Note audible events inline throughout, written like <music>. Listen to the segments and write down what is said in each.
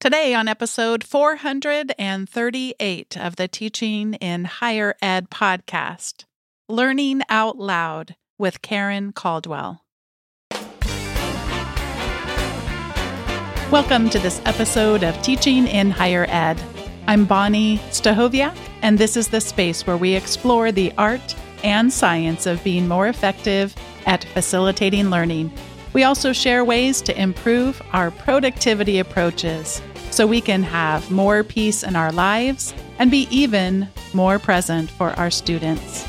Today, on episode 438 of the Teaching in Higher Ed podcast, Learning Out Loud with Karen Caldwell. Welcome to this episode of Teaching in Higher Ed. I'm Bonni Stachowiak, and this is the space where we explore the art and science of being more effective at facilitating learning. We also share ways to improve our productivity approaches so we can have more peace in our lives and be even more present for our students.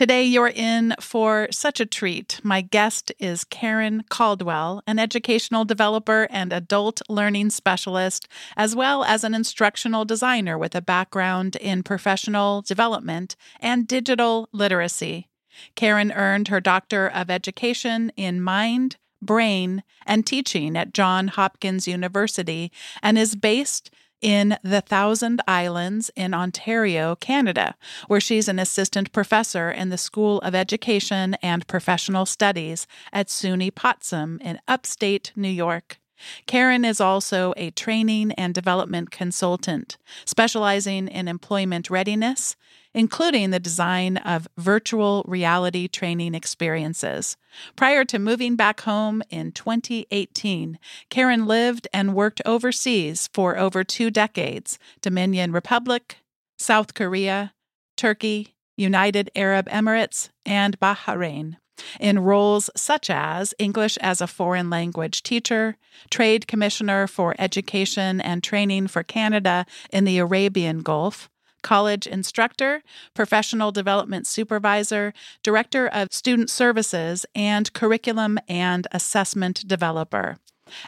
Today, you're in for such a treat. My guest is Karen Caldwell, an educational developer and adult learning specialist, as well as an instructional designer with a background in professional development and digital literacy. Karen earned her Doctor of Education in Mind, Brain, and Teaching at Johns Hopkins University and is based in the Thousand Islands in Ontario, Canada, where she's an assistant professor in the School of Education and Professional Studies at SUNY Potsdam in upstate New York. Karen is also a training and development consultant, specializing in employment readiness, including the design of virtual reality training experiences. Prior to moving back home in 2018, Karen lived and worked overseas for over two decades Dominican Republic, South Korea, Turkey, United Arab Emirates, and Bahrain in roles such as English as a foreign language teacher, Trade Commissioner for Education and Training for Canada in the Arabian Gulf, college instructor, professional development supervisor, director of student services, and curriculum and assessment developer.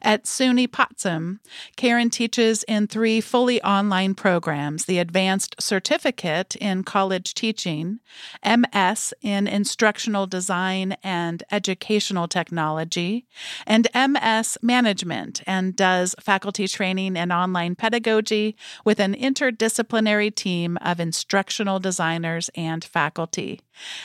At SUNY Potsdam, Karen teaches in three fully online programs the Advanced Certificate in College Teaching, MS in Instructional Design and Educational Technology, and MS Management, and does faculty training and online pedagogy with an interdisciplinary team of instructional designers and faculty.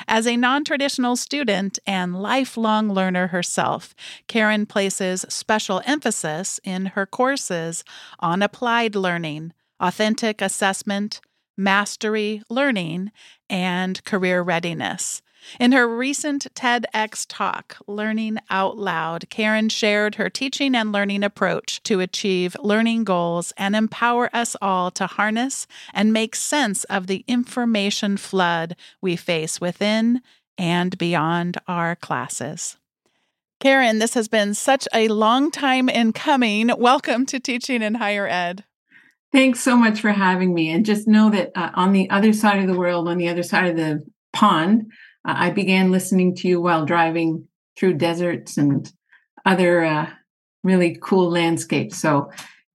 As a non traditional student and lifelong learner herself, Karen places special emphasis in her courses on applied learning, authentic assessment, mastery learning, and career readiness. In her recent TEDx talk, Learning Out Loud, Karen shared her teaching and learning approach to achieve learning goals and empower us all to harness and make sense of the information flood we face within and beyond our classes. Karen, this has been such a long time in coming. Welcome to Teaching in Higher Ed. Thanks so much for having me. And just know that uh, on the other side of the world, on the other side of the pond, I began listening to you while driving through deserts and other uh, really cool landscapes. So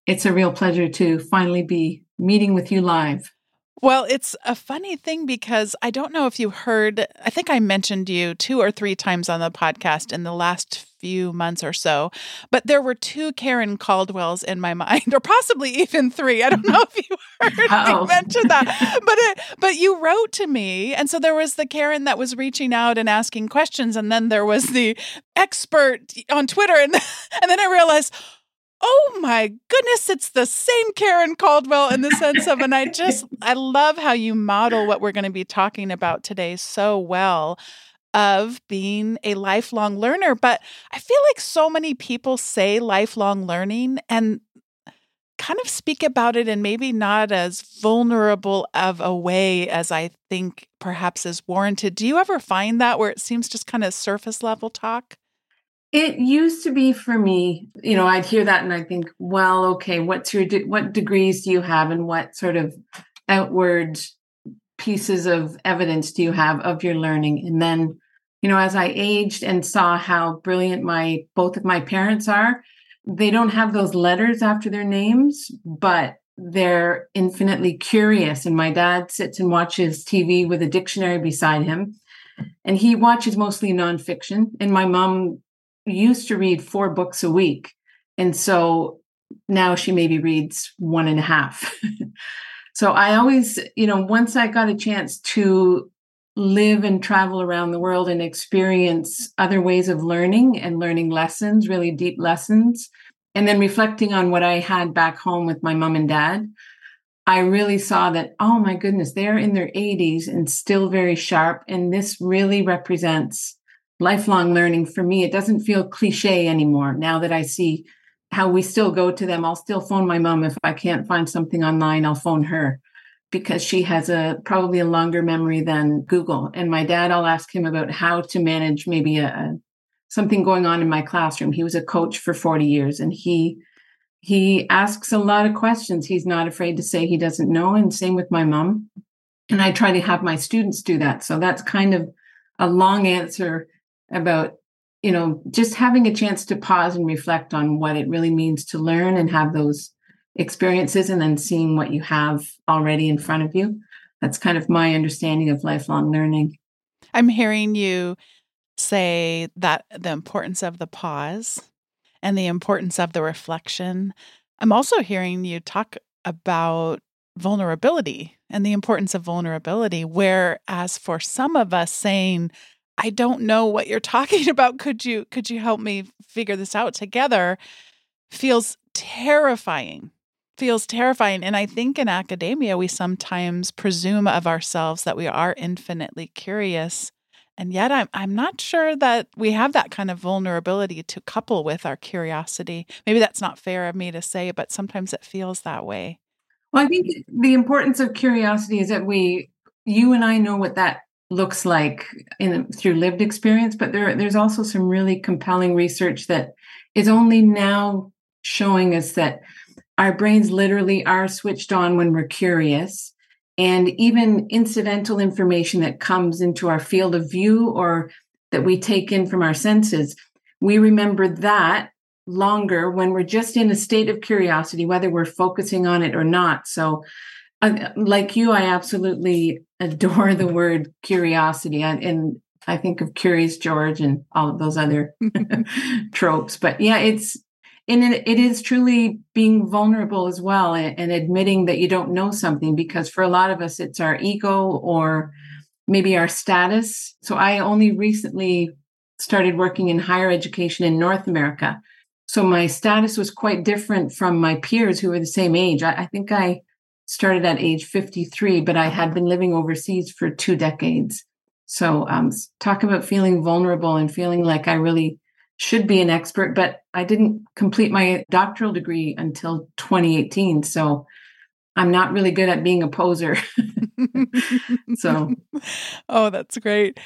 it's a real pleasure to finally be meeting with you live. Well, it's a funny thing because I don't know if you heard, I think I mentioned you two or three times on the podcast in the last few months or so, but there were two Karen Caldwells in my <laughs> mind, or possibly even three. I don't <laughs> know if you heard me mention that, <laughs> but it, but you wrote to me, and so there was the Karen that was reaching out and asking questions, and then there was the expert on Twitter, and and then I realized oh my goodness, it's the same Karen Caldwell in the sense of, and I <laughs> just, I love how you model what we're going to be talking about today so well of being a lifelong learner. But I feel like so many people say lifelong learning and kind of speak about it in maybe not as vulnerable of a way as I think perhaps is warranted. Do you ever find that where it seems just kind of surface level talk? It used to be for me, you know, I'd hear that and I think, well, okay, what's your de- what degrees do you have and what sort of outward pieces of evidence do you have of your learning? And then, you know, as I aged and saw how brilliant my both of my parents are, they don't have those letters after their names, but they're infinitely curious. And my dad sits and watches TV with a dictionary beside him and he watches mostly nonfiction. And my mom used to read four books a week. And so now she maybe reads one and a half. <laughs> so I always, you know, once I got a chance to live and travel around the world and experience other ways of learning and learning lessons, really deep lessons. And then reflecting on what I had back home with my mom and dad, I really saw that, oh my goodness, they're in their 80s and still very sharp. And this really represents lifelong learning for me. It doesn't feel cliche anymore now that I see how we still go to them. I'll still phone my mom if I can't find something online, I'll phone her because she has a probably a longer memory than Google. And my dad, I'll ask him about how to manage maybe a, a something going on in my classroom. He was a coach for 40 years and he he asks a lot of questions. He's not afraid to say he doesn't know. And same with my mom. And I try to have my students do that. So that's kind of a long answer about, you know, just having a chance to pause and reflect on what it really means to learn and have those experiences and then seeing what you have already in front of you. That's kind of my understanding of lifelong learning. I'm hearing you say that the importance of the pause and the importance of the reflection. I'm also hearing you talk about vulnerability and the importance of vulnerability. Whereas for some of us saying, I don't know what you're <laughs> talking about. Could you could you help me figure this out together? feels terrifying. Feels terrifying. And I think in academia, we sometimes presume of ourselves that we are infinitely curious and yet I'm I'm not sure that we have that kind of vulnerability to couple with our curiosity. Maybe that's not fair of me to say, but sometimes it feels that way. Well, I think the importance of curiosity is that we you and I know what that looks like in through lived experience, but there there's also some really compelling research that is only now showing us that our brains literally are switched on when we're curious and even incidental information that comes into our field of view or that we take in from our senses, we remember that longer when we're just in a state of curiosity, whether we're focusing on it or not. So, like you, I absolutely adore the word curiosity. And, and I think of Curious George and all of those other <laughs> <laughs> tropes. But yeah, it's and it, it is truly being vulnerable as well and, and, admitting that you don't know something because for a lot of us it's our ego or maybe our status so i only recently started working in higher education in north america so my status was quite different from my peers who were the same age i, I think i started at age 53 but i had been living overseas for two decades so um, talk about feeling vulnerable and feeling like i really should be an expert, but I didn't complete my doctoral degree until 2018. So I'm not really good at being a poser. <laughs> so, <laughs> oh, that's great.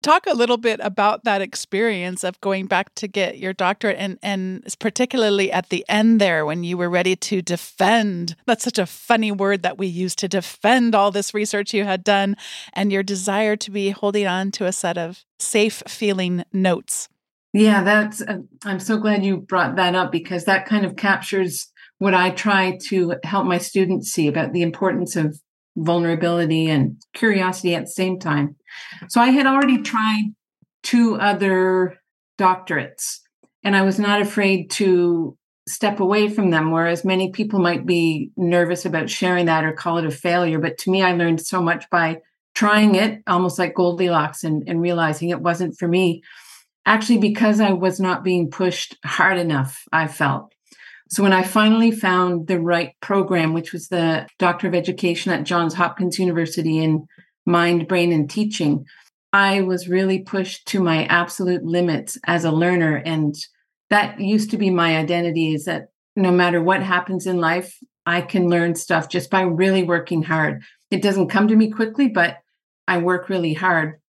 Talk a little bit about that experience of going back to get your doctorate and and particularly at the end there when you were ready to defend. That's such a funny word that we use to defend all this research you had done and your desire to be holding on to a set of safe feeling notes. Yeah, that's, uh, I'm so glad you brought that up because that kind of captures what I try to help my students see about the importance of vulnerability and curiosity at the same time. So I had already tried two other doctorates and I was not afraid to step away from them, whereas many people might be nervous about sharing that or call it a failure. But to me, I learned so much by trying it, almost like Goldilocks, and, and realizing it wasn't for me actually because I was not being pushed hard enough, I felt. So when I finally found the right program, which was the Doctor of Education at Johns Hopkins University in Mind, Brain, and Teaching, I was really pushed to my absolute limits as a learner. And that used to be my identity is that no matter what happens in life, I can learn stuff just by really working hard. It doesn't come to me quickly, but I work really hard.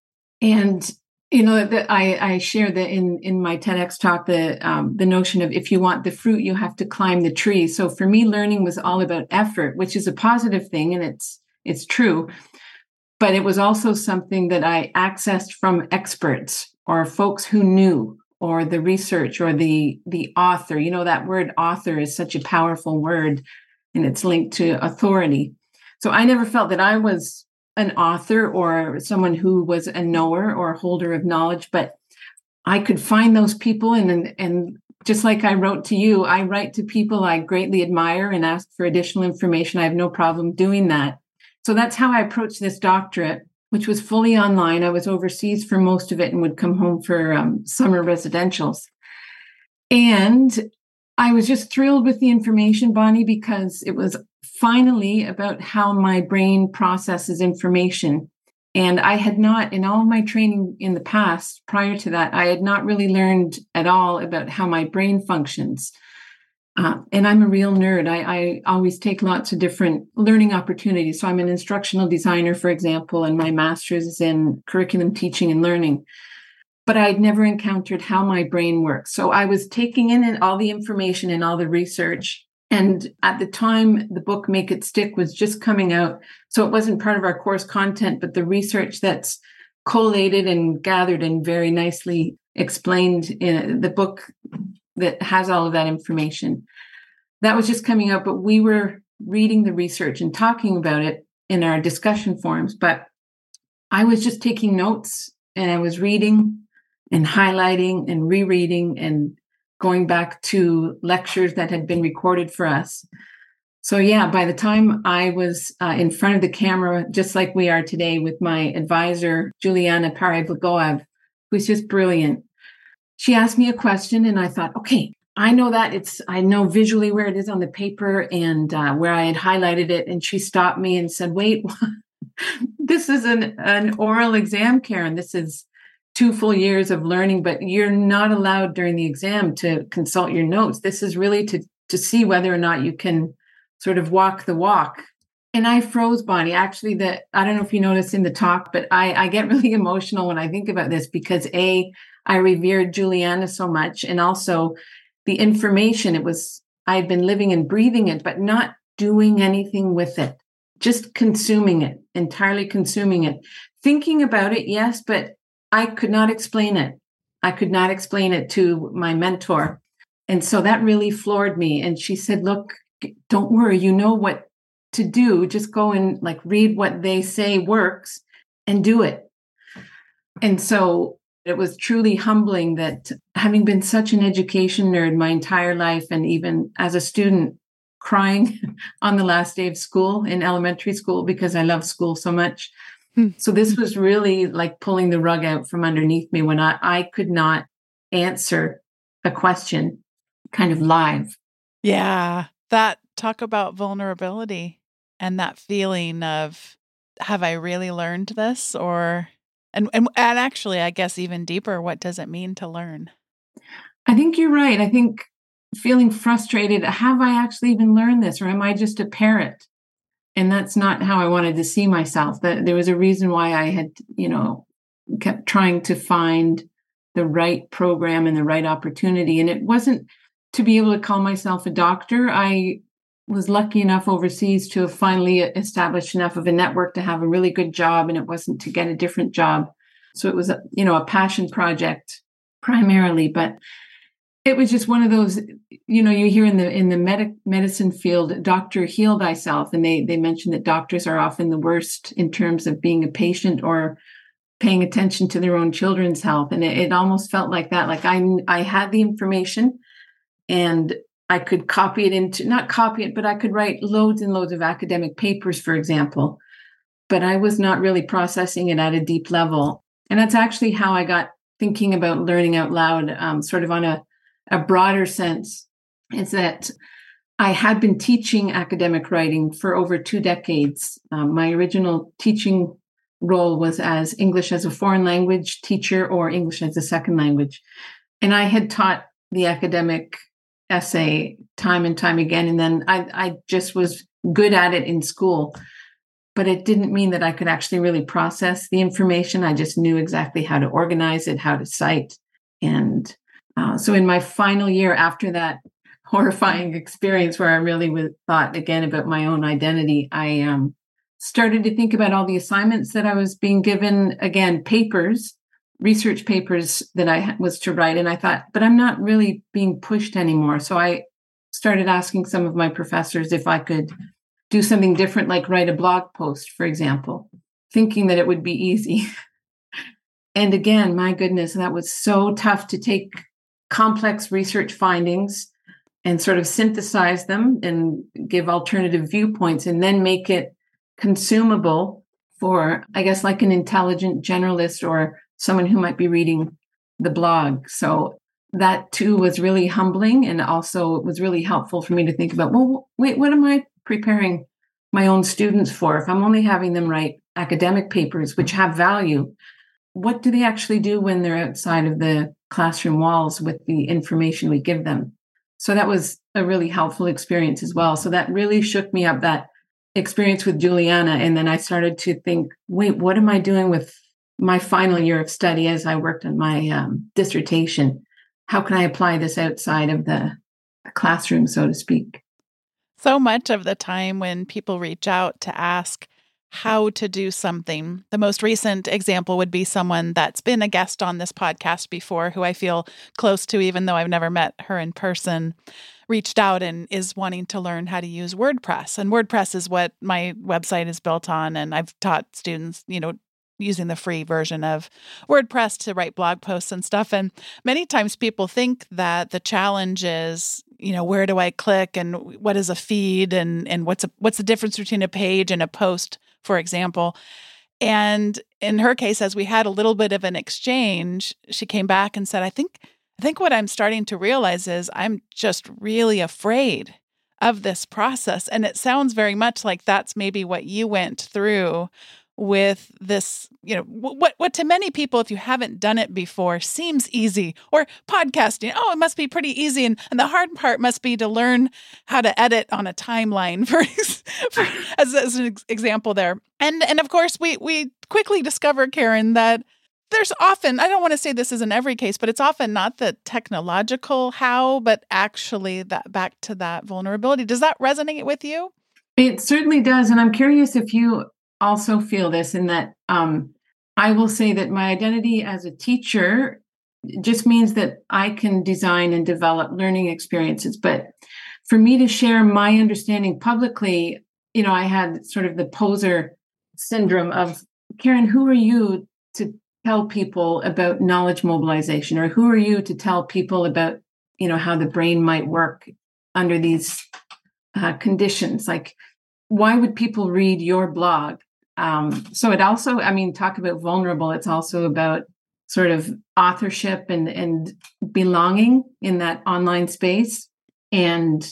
And you know that I, I share that in in my TEDx talk the um, the notion of if you want the fruit you have to climb the tree. So for me, learning was all about effort, which is a positive thing, and it's it's true. But it was also something that I accessed from experts or folks who knew, or the research, or the the author. You know that word author is such a powerful word, and it's linked to authority. So I never felt that I was an author or someone who was a knower or a holder of knowledge, but I could find those people and and just like I wrote to you, I write to people I greatly admire and ask for additional information. I have no problem doing that. So that's how I approach this doctorate. which was fully online. I was overseas for most of it and would come home for um, summer residentials. And I was just thrilled with the information, Bonni, because it was finally about how my brain processes information. And I had not, in all my training in the past, prior to that, I had not really learned at all about how my brain functions. Uh, and I'm a real nerd. I, I, always take lots of different learning opportunities. So I'm an instructional designer, for example, and my master's is in curriculum teaching and learning. But I'd never encountered how my brain works. So I was taking in all the information and all the research. And at the time, the book Make It Stick was just coming out. So it wasn't part of our course content, but the research that's collated and gathered and very nicely explained in the book that has all of that information. That was just coming out, but we were reading the research and talking about it in our discussion forums. But I was just taking notes and I was reading and highlighting and rereading and going back to lectures that had been recorded for us. So, yeah, by the time I was uh, in front of the camera, just like we are today with my advisor, Juliana Pariblagoev, who's just brilliant, she asked me a question and I thought, okay, I know that it's, I know visually where it is on the paper and uh, where I had highlighted it. And she stopped me and said, wait, <laughs> this is an, an oral exam, Karen. This is two full years of learning, but you're not allowed during the exam to consult your notes. This is really to, to see whether or not you can sort of walk the walk. And I froze, Bonni. Actually, that I don't know if you noticed in the talk, but I, I get <laughs> really emotional when I think about this because A, I revered Juliana so much. And also the information, it was, I had been living and breathing it, but not doing anything with it, just consuming it, entirely consuming it. Thinking about it, yes, but I could not explain it. I could not explain it to my mentor. And so that really floored me. And she said, Look, don't worry, you know what to do. Just go and like read what they say works and do it. And so it was truly humbling that having been such an education nerd my entire life and even as a student crying <laughs> on the last day of school in elementary school because I love school so much. Hmm. So this was really like pulling the rug out from underneath me when I, I could not answer a question kind of live. Yeah. That talk about vulnerability and that feeling of have I really learned this or and, and and actually, I guess even deeper, what does it mean to learn? I think you're right. I think feeling frustrated, have I actually even learned this or am I just a parrot? And that's not how I wanted to see myself. That there was a reason why I had, you know, kept trying to find the right program and the right opportunity. And it wasn't to be able to call myself a doctor. I was lucky enough overseas to have finally established enough of a network to have a really good job and it wasn't to get a different job so it was you know a passion project primarily but it was just one of those you know you hear in the in the medic, medicine field doctor heal thyself and they they mention that doctors are often the worst in terms of being a patient or paying attention to their own children's health and it, it almost felt like that like i i had the information and I could copy it into, not copy it, but I could write loads and loads of academic papers, for example. But I was not really processing it at a deep level. And that's actually how I got thinking about learning out loud, um, sort of on a, a broader sense, is that I had been teaching academic writing for over two decades. Um, my original teaching role was as English as a foreign language teacher or English as a second language. And I had taught the academic essay time and time again. And then I, I just was good at it in school. But it didn't mean that I could actually really process the information. I just knew exactly how to organize it, how to cite. And uh, so in my final year after that horrifying experience where I really was, thought again about my own identity, I um, started to think about all the assignments that I was being given, again, papers research papers that I was to write. And I thought, but I'm not really being pushed anymore. So I started asking some of my professors if I could do something different, like write a blog post, for example, thinking that it would be easy. <laughs> and again, my goodness, that was so tough to take complex research findings and sort of synthesize them and give alternative viewpoints and then make it consumable for, I guess, like an intelligent generalist or someone who might be reading the blog. So that too was really humbling and also it was really helpful for me to think about, well, wait, what am I preparing my own students for? If I'm only having them write academic papers, which have value, what do they actually do when they're outside of the classroom walls with the information we give them? So that was a really helpful experience as well. So that really shook me up that experience with Juliana. And then I started to think, wait, what am I doing with my final year of study as I worked on my um, dissertation? How can I apply this outside of the classroom, so to speak? So much of the time when people reach out to ask how to do something, the most recent example would be someone that's been a guest on this podcast before, who I feel close to, even though I've never met her in person reached out and is wanting to learn how to use WordPress. And WordPress is what my website is built on. And I've taught students, you know, using the free version of WordPress to write blog posts and stuff. And many times people think that the challenge is, you know, where do I click and what is a feed and and what's a what's the difference between a page and a post, for example. And in her case, as we had a little bit of an exchange, she came back and said, I think I think what I'm starting to realize is I'm just really afraid of this process. And it sounds very much like that's maybe what you went through with this, you know, what what to many people, if you haven't done it before, seems easy. Or podcasting, oh, it must be pretty easy, and and the hard part must be to learn how to edit on a timeline, <laughs> for, for as, as an example there. And and of course, we we quickly discover, Karen, that there's often, I don't want to say this is in every case, but it's often not the technological how, but actually that back to that vulnerability. Does that resonate with you? It certainly does. And I'm curious if you also feel this in that um, I will say that my identity as a teacher just means that I can design and develop learning experiences. But for me to share my understanding publicly, you know, I had sort of the poser syndrome of Karen, who are you to tell people about knowledge mobilization? Or who are you to tell people about you know how the brain might work under these uh, conditions? Like why would people read your blog um, so it also i mean talk about vulnerable. It's also about sort of authorship and and belonging in that online space. And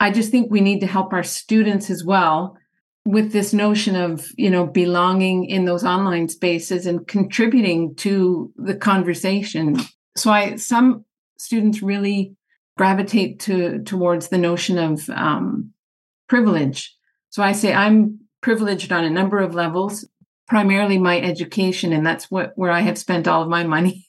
i just think we need to help our students as well with this notion of you know belonging in those online spaces and contributing to the conversation. So i some students really gravitate to towards the notion of um, privilege. So i say i'm privileged on a number of levels primarily my education and that's what where i have spent all of my money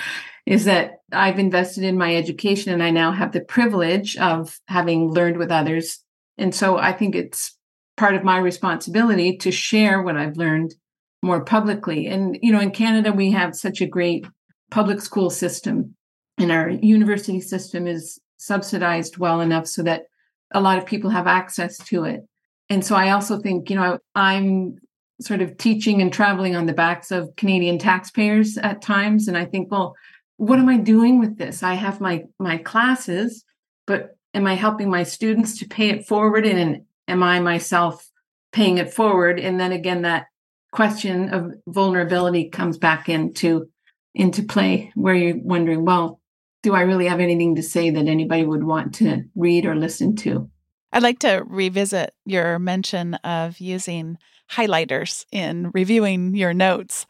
<laughs> is that i've invested in my education and i now have the privilege of having learned with others and so i think it's part of my responsibility to share what I've learned more publicly. And, you know, in Canada, we have such a great public school system, and our university system is subsidized well enough so that a lot of people have access to it. And so I also think, you know, I'm sort of teaching and traveling on the backs of Canadian taxpayers at times. And I think, well, what am I doing with this? I have my my classes, but am I helping my students to pay it forward And am I myself paying it forward? And then again, that question of vulnerability comes back into into play where you're wondering, well, do I really have anything to say that anybody would want to read or listen to? I'd like to revisit your mention of using highlighters in reviewing your notes.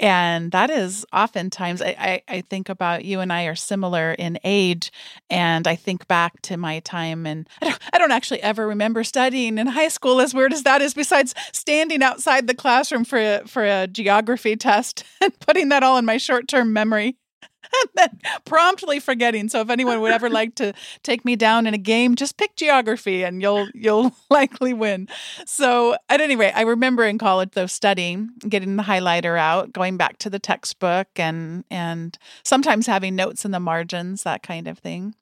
And that is oftentimes, I, I, I, think about you and I are similar in age. And I think back to my time, and I don't, I don't actually ever remember studying in high school, as weird as that is, besides standing outside the classroom for a, for a geography test <laughs> and putting that all in my short term memory. And <laughs> then promptly forgetting. So if anyone would ever like to take me down in a game, just pick geography and you'll you'll <laughs> likely win. So at any rate, I remember in college though studying, getting the highlighter out, going back to the textbook and and sometimes having notes in the margins, that kind of thing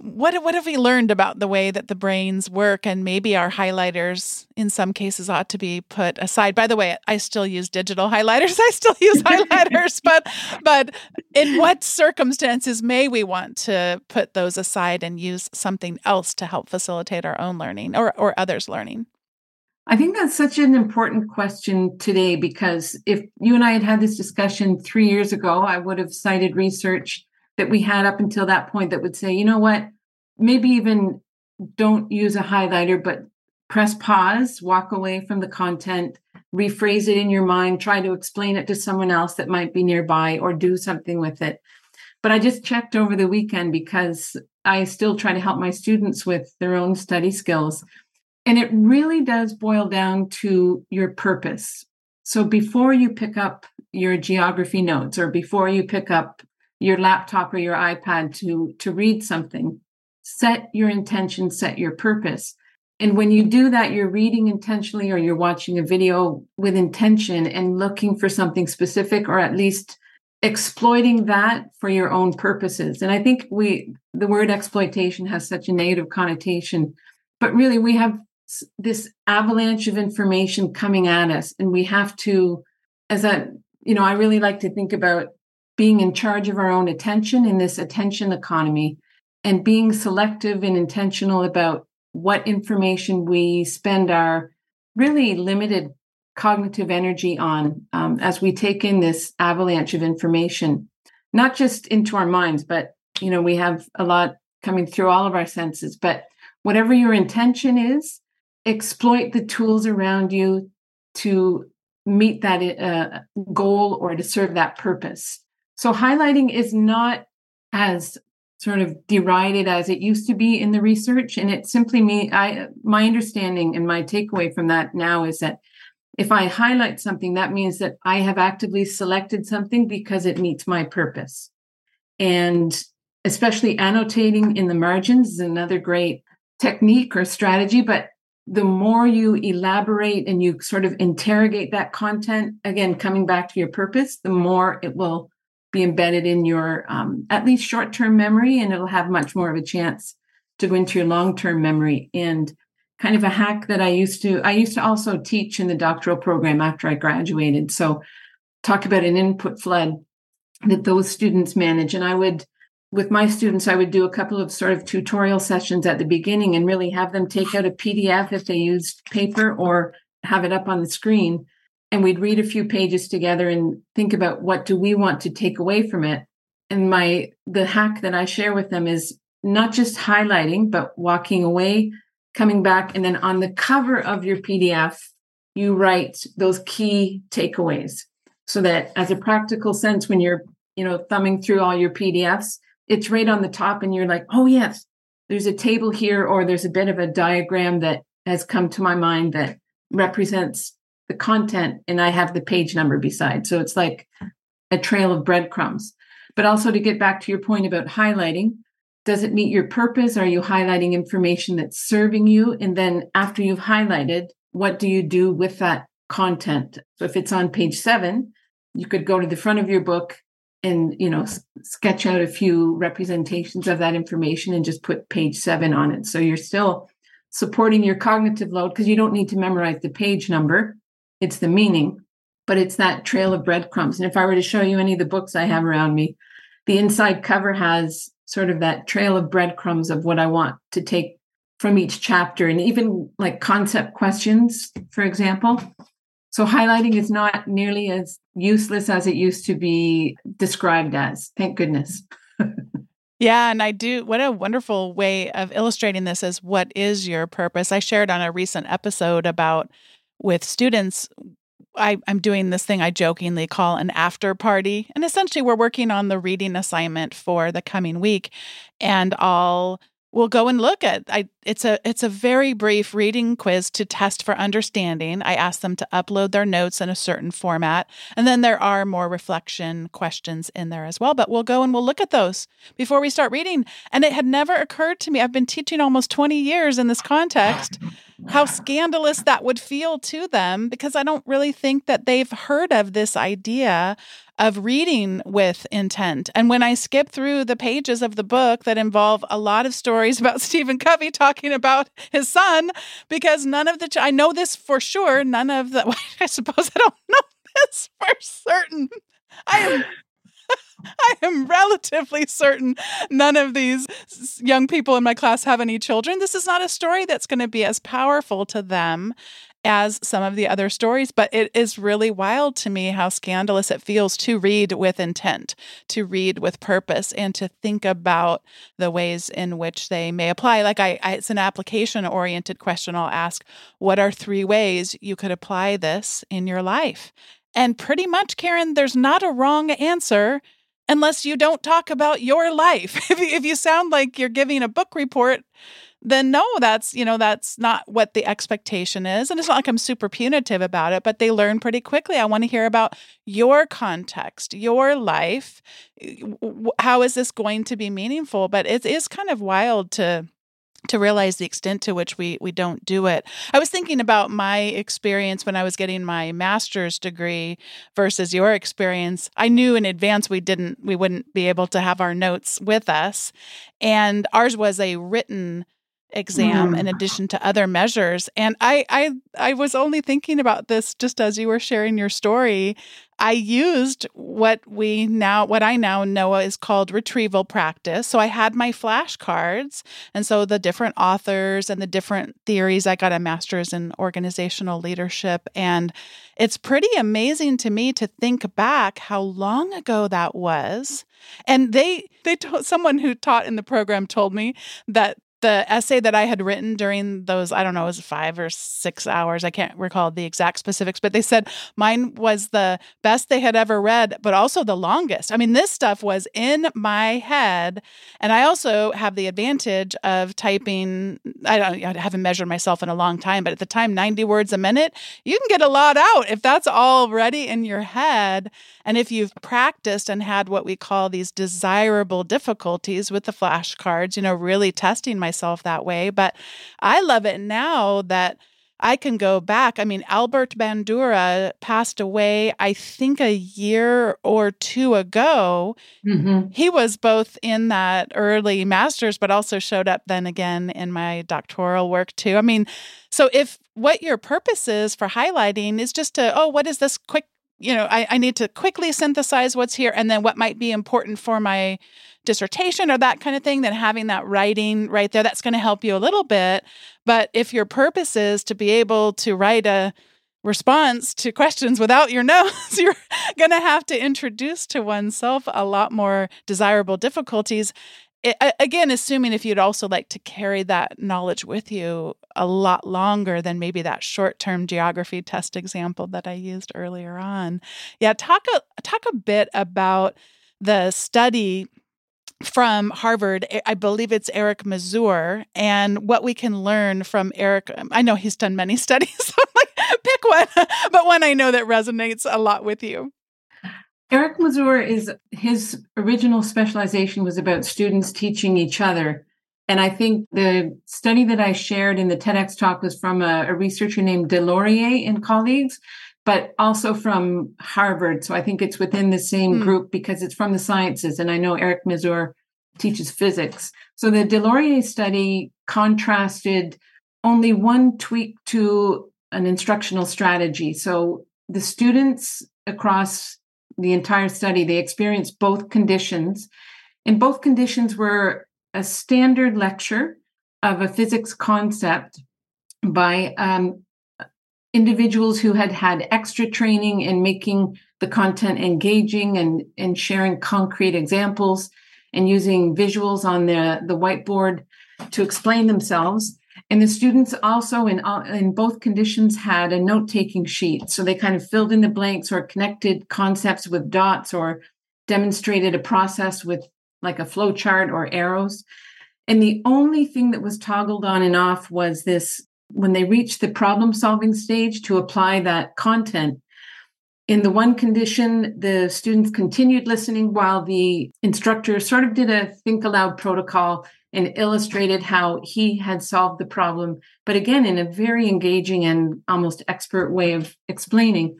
what what have we learned about the way that the brains work? And maybe our highlighters in some cases ought to be put aside. By the way i still use digital highlighters. <laughs> I still use highlighters <laughs> but but in what circumstances may we want to put those aside and use something else to help facilitate our own learning or or others learning? I think that's such an important question today because if you and I had had this discussion three years ago, I would have cited research that we had up until that point that would say, you know what, maybe even don't use a highlighter, but press pause, walk away from the content, rephrase it in your mind, try to explain it to someone else that might be nearby or do something with it. But I just checked over the weekend because I still try to help my students with their own study skills. And it really does boil down to your purpose. So before you pick up your geography notes or before you pick up your laptop or your iPad to, to read something, set your intention, set your purpose. And when you do that, you're reading intentionally or you're watching a video with intention and looking for something specific or at least exploiting that for your own purposes. And I think we, the word exploitation has such a negative connotation, but really we have this avalanche of information coming at us and we have to, as a, you know, I really like to think about being in charge of our own attention in this attention economy and being selective and intentional about what information we spend our really limited cognitive energy on um, as we take in this avalanche of information, not just into our minds, but you know we have a lot coming through all of our senses. But whatever your intention is, exploit the tools around you to meet that uh, goal or to serve that purpose. So highlighting is not as sort of derided as it used to be in the research and it simply me i my understanding and my takeaway from that now is that if i highlight something that means that i have actively selected something because it meets my purpose. And especially annotating in the margins is another great technique or strategy but the more you elaborate and you sort of interrogate that content again coming back to your purpose the more it will be embedded in your um, at least short term memory, and it'll have much more of a chance to go into your long term memory. And kind of a hack that I used to I used to also teach in the doctoral program after I graduated. So talk about an input flood that those students manage, and I would with my students, I would do a couple of sort of tutorial sessions at the beginning and really have them take out a PDF if they used paper or have it up on the screen and we'd read a few pages together and think about what do we want to take away from it. And my the hack that i share with them is not just highlighting but walking away coming back and then on the cover of your pdf you write those key takeaways so that as a practical sense when you're you know thumbing through all your pdfs it's right on the top and you're like oh yes there's a table here or there's a bit of a diagram that has come to my mind that represents the content and I have the page number beside. So it's like a trail of breadcrumbs. But also to get back to your point about highlighting, does it meet your purpose? Are you highlighting information that's serving you? And then after you've highlighted, what do you do with that content? So if it's on page seven, you could go to the front of your book and you know sketch out a few representations of that information and just put page seven on it so you're still supporting your cognitive load because you don't need to memorize the page number it's the meaning, but it's that trail of breadcrumbs. And if I were to show you any of the books I have around me, the inside cover has sort of that trail of breadcrumbs of what I want to take from each chapter and even like concept questions, for example. So highlighting is not nearly as useless as it used to be described as. Thank goodness. <laughs> Yeah, and I do. What a wonderful way of illustrating this is what is your purpose. I shared on a recent episode about with students, I, am doing this thing I jokingly call an after party. And essentially, we're working on the reading assignment for the coming week. And I'll we'll go and look at I it's a it's a very brief reading quiz to test for understanding. I ask them to upload their notes in a certain format and then there are more reflection questions in there as well, but we'll go and we'll look at those before we start reading. And it had never occurred to me. I've been teaching almost 20 years in this context how scandalous that would feel to them because I don't really think that they've heard of this idea of reading with intent. And when I skip through the pages of the book that involve a lot of stories <laughs> about Stephen Covey talking about his son, because none of the, I know this for sure, none of the, <laughs> I suppose I don't <laughs> know this for certain. I am <laughs> I am relatively certain none of these young people in my class have any children. This is not a story that's going to be as powerful to them as some of the other stories, but it is really wild to me how scandalous it feels to read with intent, to read with purpose, and to think about the ways in which they may apply. Like I, I it's an application oriented question I'll ask, what are three ways you could apply this in your life? And pretty much, Karen, there's not a wrong answer unless you don't talk about your life. <laughs> if, you, sound like you're giving a book report, then no, that's, you know, that's not what the expectation is. And it's not like I'm super punitive about it, but they learn pretty quickly. I want to hear about your context, your life. How is this going to be meaningful? But it is kind of wild to to realize the extent to which we we don't do it. I was thinking about my experience when I was getting my master's degree versus your experience. I knew in advance we didn't we wouldn't be able to have our notes with us and ours was a written exam mm. in addition to other measures and I I I was only thinking about this just as you were sharing your story I used what we now, what I now know is called retrieval practice. So I had my flashcards. And so the different authors and the different theories, I got a master's in organizational leadership. And it's pretty amazing to me to think back how long ago that was. And they, they told someone who taught in the program told me that the essay that I had written during those, I don't know, it was five or six hours. I can't recall the exact specifics, but they said mine was the best they had ever read, but also the longest. I mean, this stuff was in my head. And I also have the advantage of typing, I don't I haven't measured myself in a long time, but at the time, 90 words a minute, you can get a lot out if that's already in your head. And if you've practiced and had what we call these desirable difficulties with the flashcards, you know, really testing myself that way. But I love it now that I can go back. I mean, Albert Bandura passed away, I think, a year or two ago. Mm-hmm. He was both in that early master's, but also showed up then again in my doctoral work too. I mean, so if what your purpose is for highlighting is just to, oh, what is this quick you know, I, I need to quickly synthesize what's here and then what might be important for my dissertation or that kind of thing, then having that writing right there, that's going to help you a little bit. But if your purpose is to be able to write a response to questions without your <laughs> notes, you're going to have to introduce to oneself a lot more desirable difficulties again, assuming if you'd also like to carry that knowledge with you a lot longer than maybe that short-term geography test example that I used earlier on. Yeah, talk a talk a bit about the study from Harvard. I believe it's Eric Mazur, and what we can learn from Eric. Um, I know he's done many <laughs> studies, so like, pick one, but one I know that resonates a lot with you. Eric Mazur is his original specialization was about students teaching each other. And I think the study that I shared in the TEDx talk was from a, a researcher named Deslauriers and colleagues, but also from Harvard. So I think it's within the same mm. group because it's from the sciences. And I know Eric Mazur teaches physics. So the Deslauriers study contrasted only one tweak to an instructional strategy. So the students across the entire study, they experienced both conditions. And both conditions were a standard lecture of a physics concept by um, individuals who had had extra training in making the content engaging and, and sharing concrete examples and using visuals on the, the whiteboard to explain themselves. And the students also in uh, in both conditions had a note-taking sheet. So they kind of filled in the blanks or connected concepts with dots or demonstrated a process with like a flow chart or arrows. And the only thing that was toggled on and off was this when they reached the problem solving stage to apply that content. In the one condition, the students continued listening while the instructor sort of did a think aloud protocol and illustrated how he had solved the problem, but again, in a very engaging and almost expert way of explaining.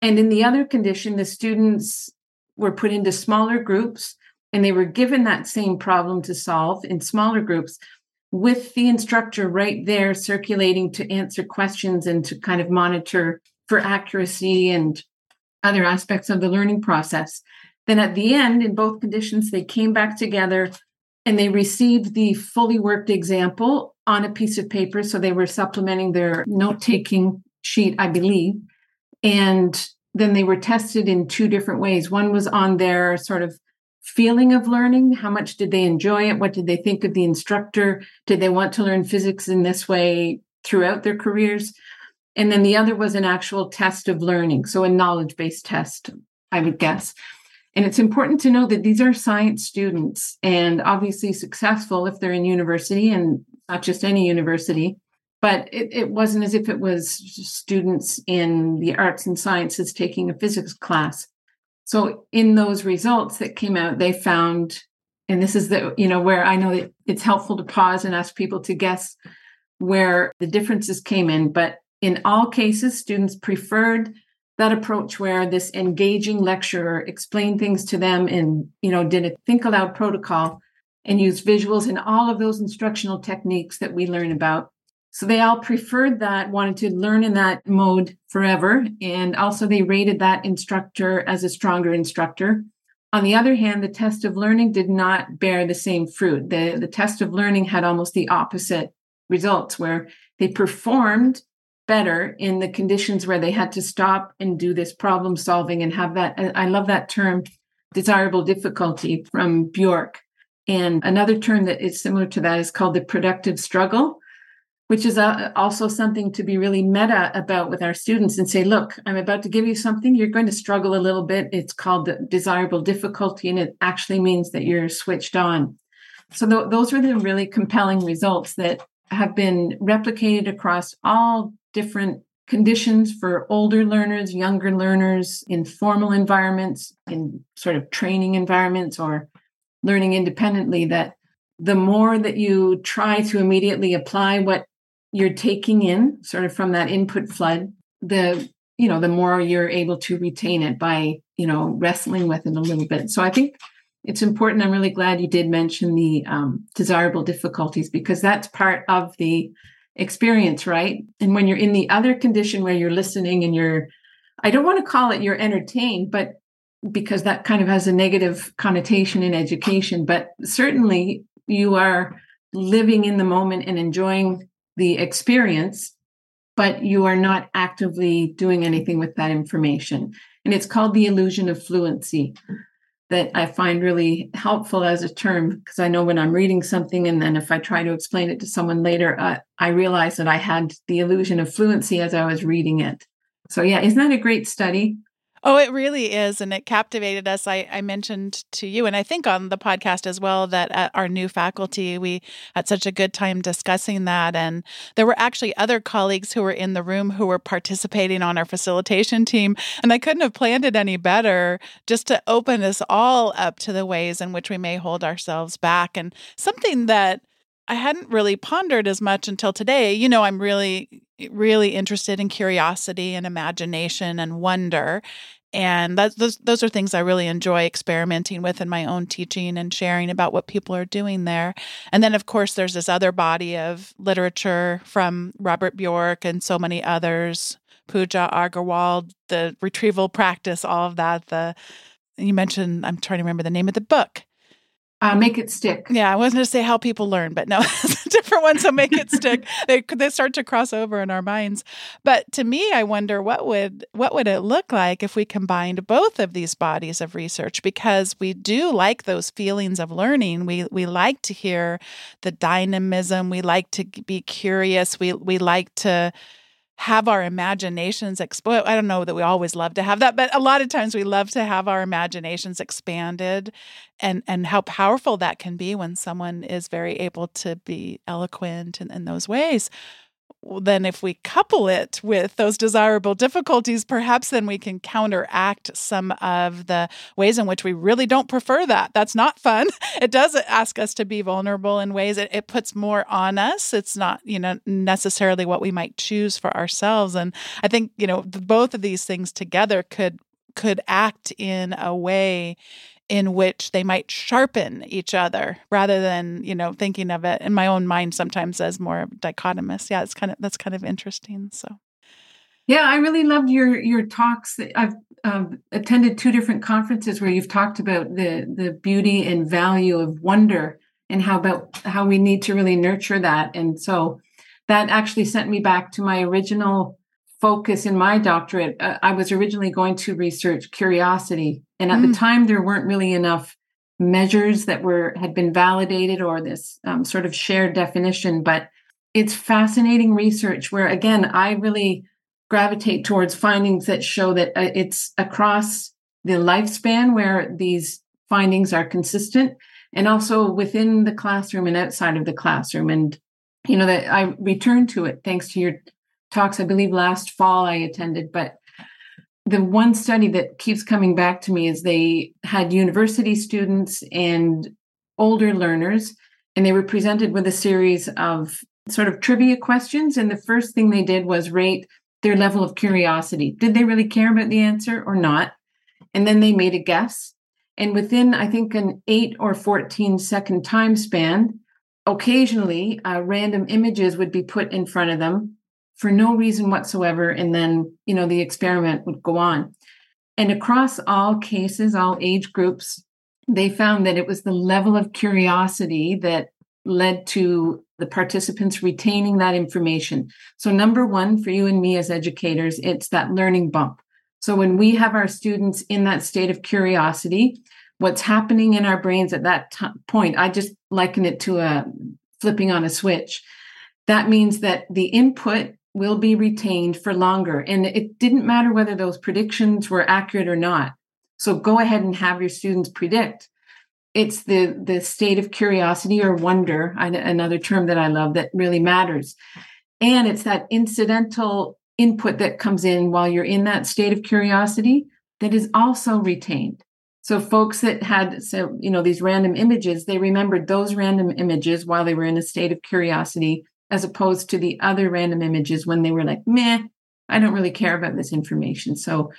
And in the other condition, the students were put into smaller groups and they were given that same problem to solve in smaller groups with the instructor right there circulating to answer questions and to kind of monitor for accuracy and other aspects of the learning process. Then at the end, in both conditions, they came back together and they received the fully worked example on a piece of paper. So they were supplementing their note taking sheet, I believe. And then they were tested in two different ways. One was on their sort of feeling of learning. How much did they enjoy it? What did they think of the instructor? Did they want to learn physics in this way throughout their careers? And then the other was an actual test of learning. So a knowledge based test, I would guess. And it's important to know that these are science students and obviously successful if they're in university and not just any university. But it, it wasn't as if it was students in the arts and sciences taking a physics class. So in those results that came out, they found, and this is the, you know, where I know that it's helpful to pause and ask people to guess where the differences came in. But in all cases, students preferred that approach where this engaging lecturer explained things to them and you know did a think aloud protocol and used visuals and all of those instructional techniques that we learn about. So they all preferred that wanted to learn in that mode forever. And also they rated that instructor as a stronger instructor. On the other hand the test of learning did not bear the same fruit. The, the test of learning had almost the opposite results where they performed better in the conditions where they had to stop and do this problem solving and have that i love that term desirable difficulty from bjork. And another term that is similar to that is called the productive struggle which is uh, also something to be really meta about with our students and say look i'm about to give you something. You're going to struggle a little bit. It's called the desirable difficulty and it actually means that you're switched on. So th- those are the really compelling results that have been replicated across all different conditions for older learners, younger learners, in formal environments, in sort of training environments, or learning independently. That the more that you try to immediately apply what you're taking in, sort of from that input flood, the you know the more you're able to retain it by you know wrestling with it a little bit. So I think it's important. I'm really glad you did mention the um, desirable difficulties because that's part of the experience, right? And when you're in the other condition where you're listening and you're, I don't want to call it you're entertained, but because that kind of has a negative connotation in education, but certainly you are living in the moment and enjoying the experience, but you are not actively doing anything with that information. And it's called the illusion of fluency that I find really helpful as a term because I know when I'm reading something and then if I try to explain it to someone later, uh, I realize that I had the illusion of fluency as I was reading it. So, yeah, isn't that a great study? Oh, it really is. And it captivated us. I, I mentioned to you, and I think on the podcast as well, that at our new faculty, we had such a good time discussing that. And there were actually other colleagues who were in the room who were participating on our facilitation team. And I couldn't have planned it any better just to open us all up to the ways in which we may hold ourselves back. And something that I hadn't really pondered as much until today. You know, I'm really, really interested in curiosity and imagination and wonder. And that, those, those are things I really enjoy experimenting with in my own teaching and sharing about what people are doing there. And then, of course, there's this other body of literature from Robert Bjork and so many others, Pooja Agarwal, the retrieval practice, all of that. The you mentioned, I'm trying to remember the name of the book uh, make it stick. Yeah, I wasn't going to say how people learn, but no, <laughs> it's a different one. So make it stick. <laughs> they they start to cross over in our minds. But to me, I wonder what would what would it look like if we combined both of these bodies of research? Because we do like those feelings of learning. We we like to hear the dynamism. We like to be curious. We we like to have our imaginations exploit. I don't know that we always love to have that, but a lot of times we love to have our imaginations expanded and and how powerful that can be when someone is very able to be eloquent in, in those ways then if we couple it with those desirable difficulties, perhaps then we can counteract some of the ways in which we really don't prefer that. That's not fun. <laughs> It does ask us to be vulnerable in ways it, it puts more on us. It's not, you know, necessarily what we might choose for ourselves. And I think, you know, both of these things together could could act in a way in which they might sharpen each other rather than you know thinking of it in my own mind sometimes as more dichotomous yeah it's kind of that's kind of interesting so. Yeah i really loved your your talks. I've um, attended two different conferences where you've talked about the the beauty and value of wonder and how about how we need to really nurture that and so that actually sent me back to my original focus in my doctorate, uh, I was originally going to research curiosity. And at mm. the time, there weren't really enough measures that were had been validated or this um, sort of shared definition but it's fascinating research where again i really gravitate towards findings that show that uh, it's across the lifespan where these findings are consistent and also within the classroom and outside of the classroom and you know that i return to it thanks to your talks i believe last fall i attended but the one study that keeps coming back to me is they had university students and older learners and they were presented with a series of sort of trivia questions and the first thing they did was rate their level of curiosity. Did they really care about the answer or not? And then they made a guess and within i think an 8 or 14 second time span occasionally uh, random images would be put in front of them for no reason whatsoever and then you know the experiment would go on. And across all cases all age groups they found that it was the level of curiosity that led to the participants retaining that information. So number 1 for you and me as educators it's that learning bump. So when we have our students in that state of curiosity what's happening in our brains at that t- point i just liken it to a flipping on a switch. That means that the input will be retained for longer. And it didn't matter whether those predictions were accurate or not. So go ahead and have your students predict. It's the, the state of curiosity or wonder, another term that I love that really matters. And it's that incidental input that comes in while you're in that state of curiosity that is also retained. So folks that had so you know these random images, they remembered those random images while they were in a state of curiosity as opposed to the other random images when they were like, meh, I don't really care about this information. So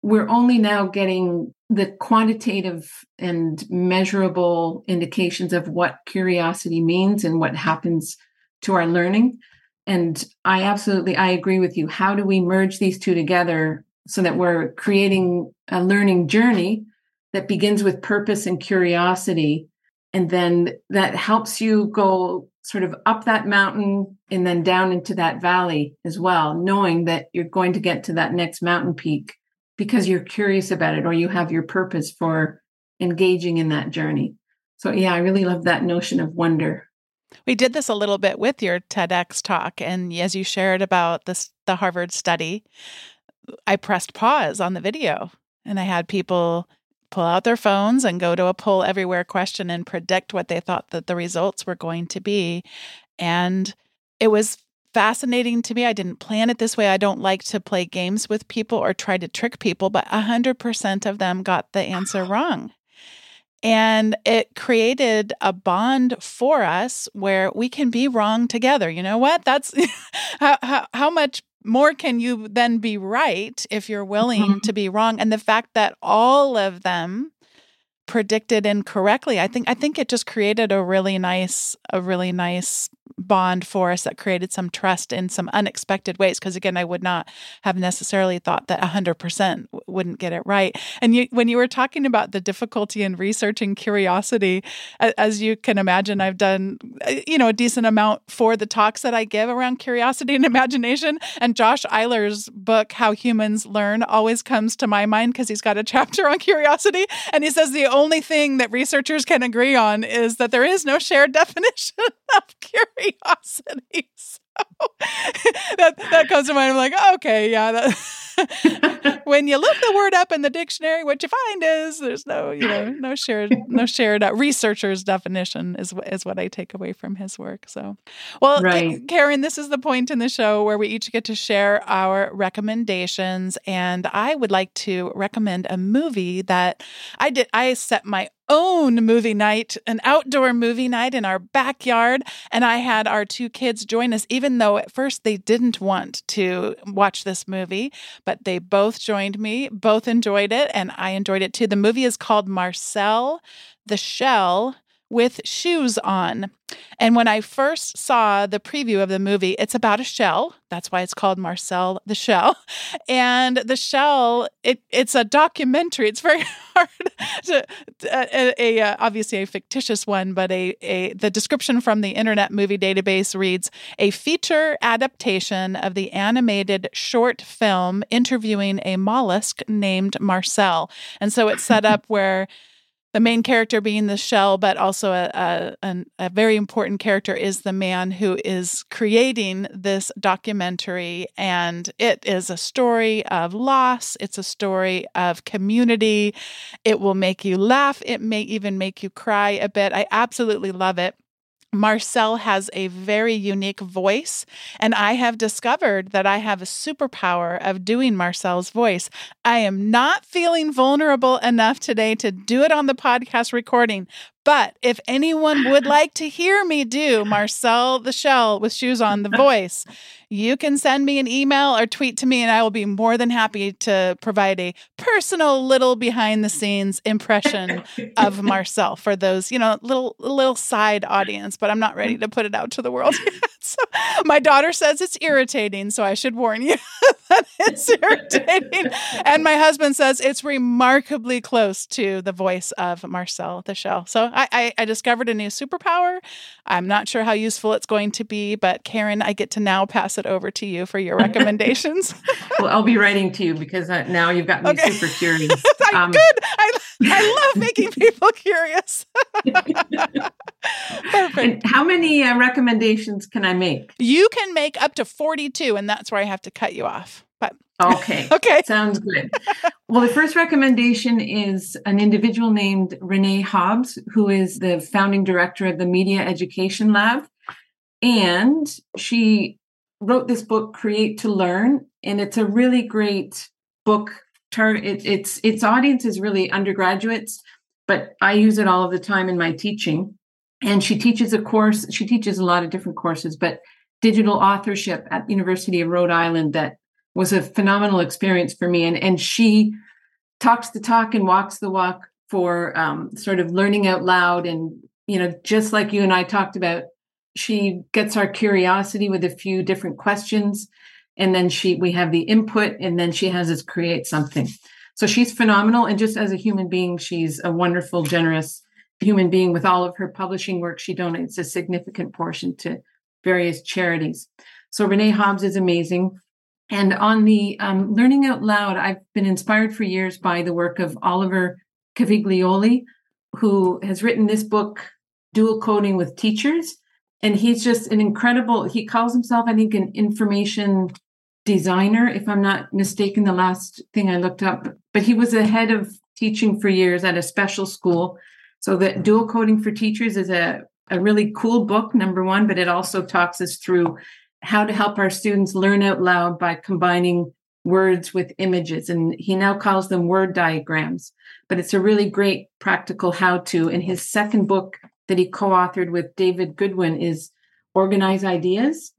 we're only now getting the quantitative and measurable indications of what curiosity means and what happens to our learning. And I absolutely I agree with you. How do we merge these two together so that we're creating a learning journey that begins with purpose and curiosity and then that helps you go sort of up that mountain and then down into that valley as well, knowing that you're going to get to that next mountain peak because you're curious about it or you have your purpose for engaging in that journey. So, yeah, I really love that notion of wonder. We did this a little bit with your TEDx talk. And as you shared about this, the Harvard study, I pressed pause on the video and I had people pull out their phones and go to a poll everywhere question and predict what they thought that the results were going to be. And it was fascinating to me. I didn't plan it this way. I don't like to play games with people or try to trick people, but 100% of them got the answer wrong. And it created a bond for us where we can be wrong together. You know what? That's <laughs> how, how, how much more can you then be right if you're willing mm-hmm. to be wrong and the fact that all of them predicted incorrectly i think i think it just created a really nice a really nice bond for us that created some trust in some unexpected ways because again i would not have necessarily thought that 100% wouldn't get it right. And you, when you were talking about the difficulty in researching curiosity as you can imagine i've done uh, you know a decent amount for the talks that i give around curiosity and <laughs> imagination. And josh eyler's book how humans learn always comes to my mind because he's got a <laughs> chapter on curiosity. And he says the only thing that researchers can agree on is that there is no shared <laughs> definition of curiosity. <laughs> So that that comes to mind. I'm like, okay, yeah. That, <laughs> <laughs> when you look the word up in the dictionary, what you find is there's no, you know, no shared, no shared uh, researcher's definition is is what I take away from his work. So, well, right. Karen, this is the point in the show where we each get to share our recommendations, and I would like to recommend a movie that I did. I set my own movie night, an outdoor movie night in our backyard. And I had our two kids join us, even though at first they didn't want to watch this movie, but they both joined me, both enjoyed it, and I enjoyed it too. The movie is called Marcel the Shell with shoes on. And when I first saw the preview of the movie, it's about a shell. That's why it's called Marcel the Shell. <laughs> And the shell, it, it's a documentary. It's very <laughs> hard to uh, a, a, a, obviously a fictitious one, but a, a the description from the Internet Movie Database reads a feature adaptation of the animated short film interviewing a mollusk named Marcel. And so it's set up <laughs> where the main character being the shell, but also a, a, a, very important character is the man who is creating this documentary. And it is a story of loss, it's a story of community. It will make you laugh, it may even make you cry a bit. I absolutely love it. Marcel has a very unique voice, and I have discovered that I have a superpower of doing Marcel's voice. I am not feeling vulnerable enough today to do it on the podcast recording, but if anyone would <laughs> like to hear me do Marcel the Shell with shoes on the voice, you can send me an email or tweet to me, and I will be more than happy to provide a personal little behind the scenes impression of Marcel for those, you know, little little side audience. But I'm not ready to put it out to the world <laughs> yet. So my daughter says it's irritating, so I should warn you <laughs> that it's irritating. And my husband says it's remarkably close to the voice of Marcel the Shell. So I, I, I discovered a new superpower. I'm not sure how useful it's going to be, but Karen, I get to now pass it over to you for your <laughs> recommendations. well, I'll be writing to you because uh, now you've got me okay. super curious. <laughs> Um, Good. I, <laughs> I love making people curious. Perfect. And how many uh, recommendations can I make? You can make up to 42, and that's where I have to cut you off. Okay. <laughs> okay. Sounds good. Well, the first recommendation is an individual named Renee Hobbs, who is the founding director of the Media Education Lab. And she wrote this book, Create to Learn, and it's a really great book. It, it's its audience is really undergraduates, but I use it all of the time in my teaching. And she teaches a course. She teaches a lot of different courses, but digital authorship at University of Rhode Island that was a phenomenal experience for me. And and she talks the talk and walks the walk for um, sort of learning out loud. And you know just like you and I talked about she gets our curiosity with a few different questions. And then she we have the input and then she has us create something. So she's phenomenal. And just as a human being she's a wonderful generous human being. With all of her publishing work she donates a significant portion to various charities. So renee hobbs is amazing and on the um, learning out loud i've been inspired for years by the work of oliver caviglioli who has written this book dual coding with teachers. And he's just an incredible he calls himself i think an information designer if i'm not mistaken the last thing i looked up. But he was a head of teaching for years at a special school. So that dual coding for teachers is a, a really cool book number one but it also talks us through how to help our students learn out loud by combining words with images and he now calls them word diagrams but it's a really great practical how to in his second book that he co-authored with David Goodwin is Organize Ideas.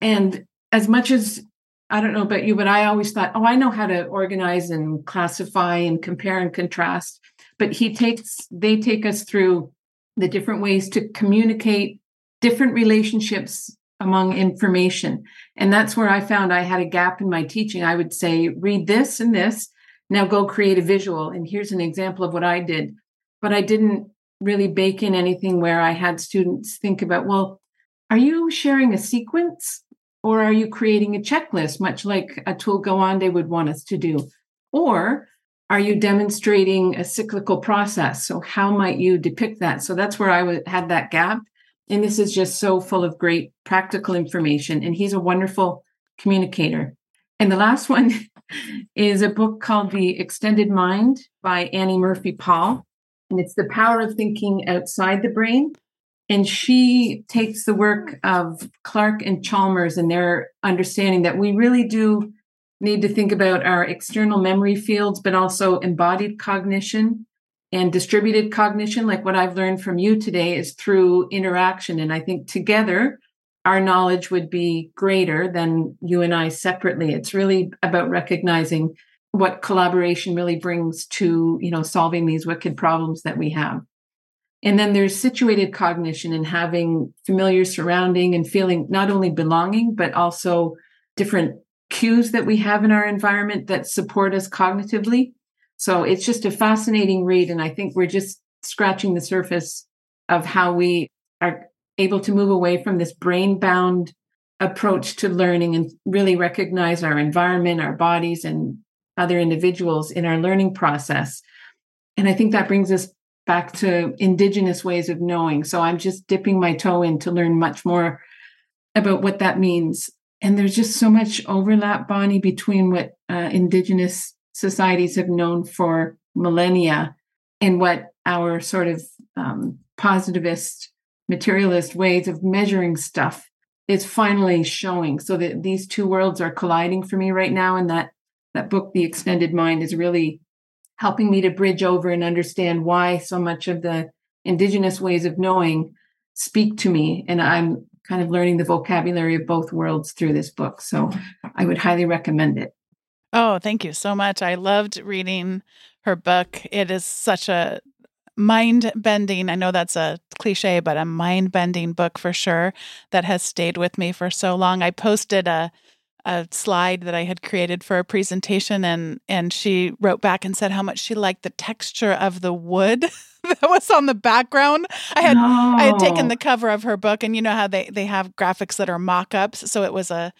And as much as I don't know about you, but I always thought, oh, I know how to organize and classify and compare and contrast. But he takes, they take us through the different ways to communicate different relationships among information. And that's where I found I had a gap in my teaching. I would say, read this and this. Now go create a visual. And here's an example of what I did. But I didn't really bake in anything where I had students think about, well, are you sharing a sequence or are you creating a checklist, much like Atul Gawande would want us to do? Or are you demonstrating a cyclical process? So, how might you depict that? So, that's where I had that gap. And this is just so full of great practical information. And he's a wonderful communicator. And the last <laughs> one is a book called The Extended Mind by Annie Murphy Paul and it's the power of thinking outside the brain. And she takes the work of Clark and Chalmers and their understanding that we really do need to think about our external memory fields, but also embodied cognition and distributed cognition. Like what I've learned from you today is through interaction. And I think together, our knowledge would be greater than you and I separately. It's really about recognizing what collaboration really brings to you know solving these wicked problems that we have And then there's situated cognition and having familiar surrounding and feeling not only belonging, but also different cues that we have in our environment that support us cognitively. So it's just a fascinating read. And I think we're just scratching the surface of how we are able to move away from this brain bound approach to learning and really recognize our environment, our bodies, and other individuals in our learning process. And I think that brings us back to indigenous ways of knowing. So I'm just dipping my toe in to learn much more about what that means. And there's just so much overlap, Bonni, between what uh, indigenous societies have known for millennia and what our sort of um, positivist, materialist ways of measuring stuff is finally showing. So that these two worlds are colliding for me right now, and that that book, The Extended Mind, is really helping me to bridge over and understand why so much of the indigenous ways of knowing speak to me. And I'm kind of learning the vocabulary of both worlds through this book. So I would highly recommend it. Oh, thank you so much. I loved reading her book. It is such a mind bending, I know that's a cliche, but a mind bending book for sure that has stayed with me for so long. I posted a a slide that I had created for a presentation and and she wrote back and said how much she liked the texture of the wood <laughs> that was on the background. I had no. I had taken the cover of her book and you know how they they have graphics that are mock-ups so it was a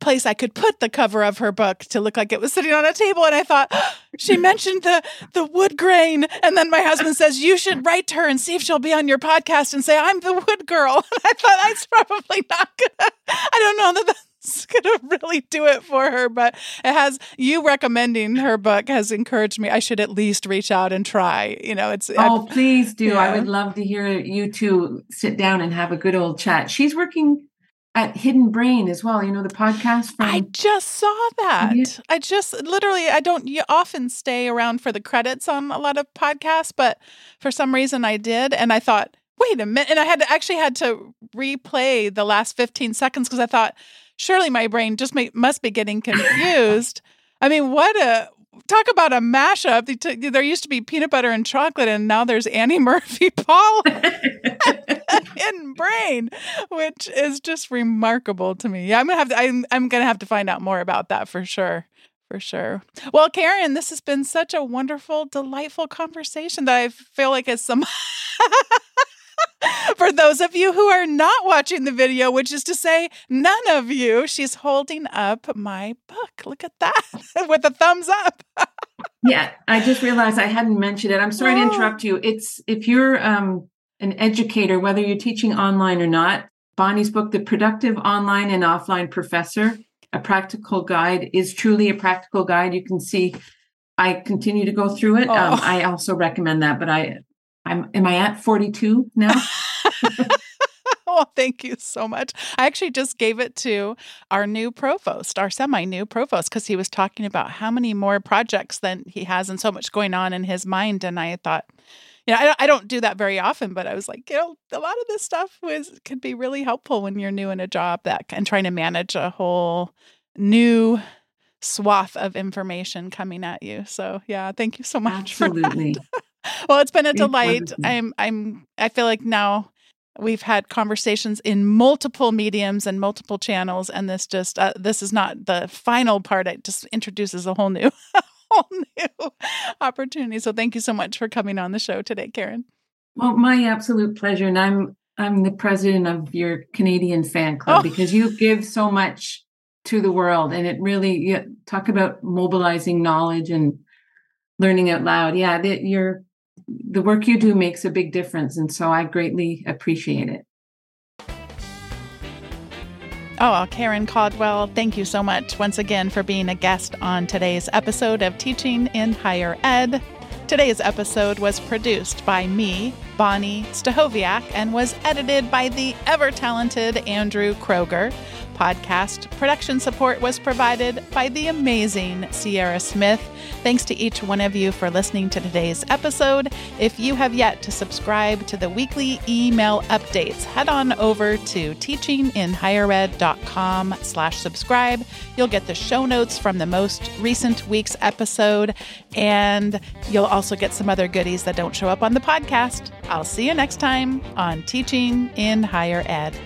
place I could put the cover of her book to look like it was sitting on a table. And I thought, oh, <gasps> she mentioned the the wood grain. And then my husband says, You should write to her and see if she'll be on your podcast and say, I'm the wood girl. <laughs> And I thought that's probably not gonna I don't know that that's <laughs> gonna really do it for her, but it has you recommending her book has encouraged me. I should at least reach out and try. You know, it's Oh, I've, please do. Yeah. I would love to hear you two sit down and have a good old chat. She's working at Hidden Brain as well. You know the podcast from. I just saw that. Yeah. I just literally I don't you often stay around for the credits on a lot of podcasts, but for some reason I did, and I thought, wait a minute, and I had to actually had to replay the last fifteen seconds because I thought surely my brain just may, must be getting <laughs> confused. I mean, what a talk about a mashup. There used to be peanut butter and chocolate, and now there's Annie <laughs> Murphy Paul <laughs> in brain, which is just remarkable to me. Yeah, I'm gonna have to. I'm, I'm gonna have to find out more about that for sure. For sure. Well, Karen, this has been such a wonderful, delightful conversation that I feel like is some. <laughs> For those of you who are not watching the video, which is to say, none of you, she's holding up my book. Look at that <laughs> with a thumbs up. <laughs> yeah, I just realized I hadn't mentioned it. I'm sorry to interrupt you. It's if you're um, an educator, whether you're teaching online or not, Bonni's book, The Productive Online and Offline Professor, a practical guide, is truly a practical guide. You can see I continue to go through it. Um, oh. Um, I also recommend that, but I I'm am I at 42 now? <laughs> <laughs> oh, thank you so much. I actually just gave it to our new provost, our semi new provost, because he was talking about how many more projects than he has and so much going on in his mind. And I thought, you know, I, I don't do that very often, but I was like, you know, a lot of this stuff was could be really helpful when you're new in a job that and trying to manage a whole new swath of information coming at you. So yeah, thank you so much Absolutely. for that <laughs> well, it's been a delight. I'm I'm I feel like now we've had conversations in multiple mediums and multiple channels and this just uh, this is not the final part it just introduces a whole new <laughs> whole new opportunity so thank you so much for coming on the show today karen well my absolute pleasure and i'm i'm the president of your canadian fan club oh. because you give so much to the world and it really you talk about mobilizing knowledge and learning out loud yeah that you're the work you do makes a big difference. And so I greatly appreciate it. Oh, Karen Caldwell, thank you so much once again for being a guest on today's episode of Teaching in Higher Ed. Today's episode was produced by me, Bonni Stachowiak, and was edited by the ever talented Andrew Kroeger podcast. Production support was provided by the amazing Sierra Smith. Thanks to each one of you for listening to today's episode. If you have yet to subscribe to the weekly email updates, head on over to teachinginhighered.com slash subscribe. You'll get the show notes from the most recent week's episode, and you'll also get some other goodies that don't show up on the podcast. I'll see you next time on Teaching in Higher Ed.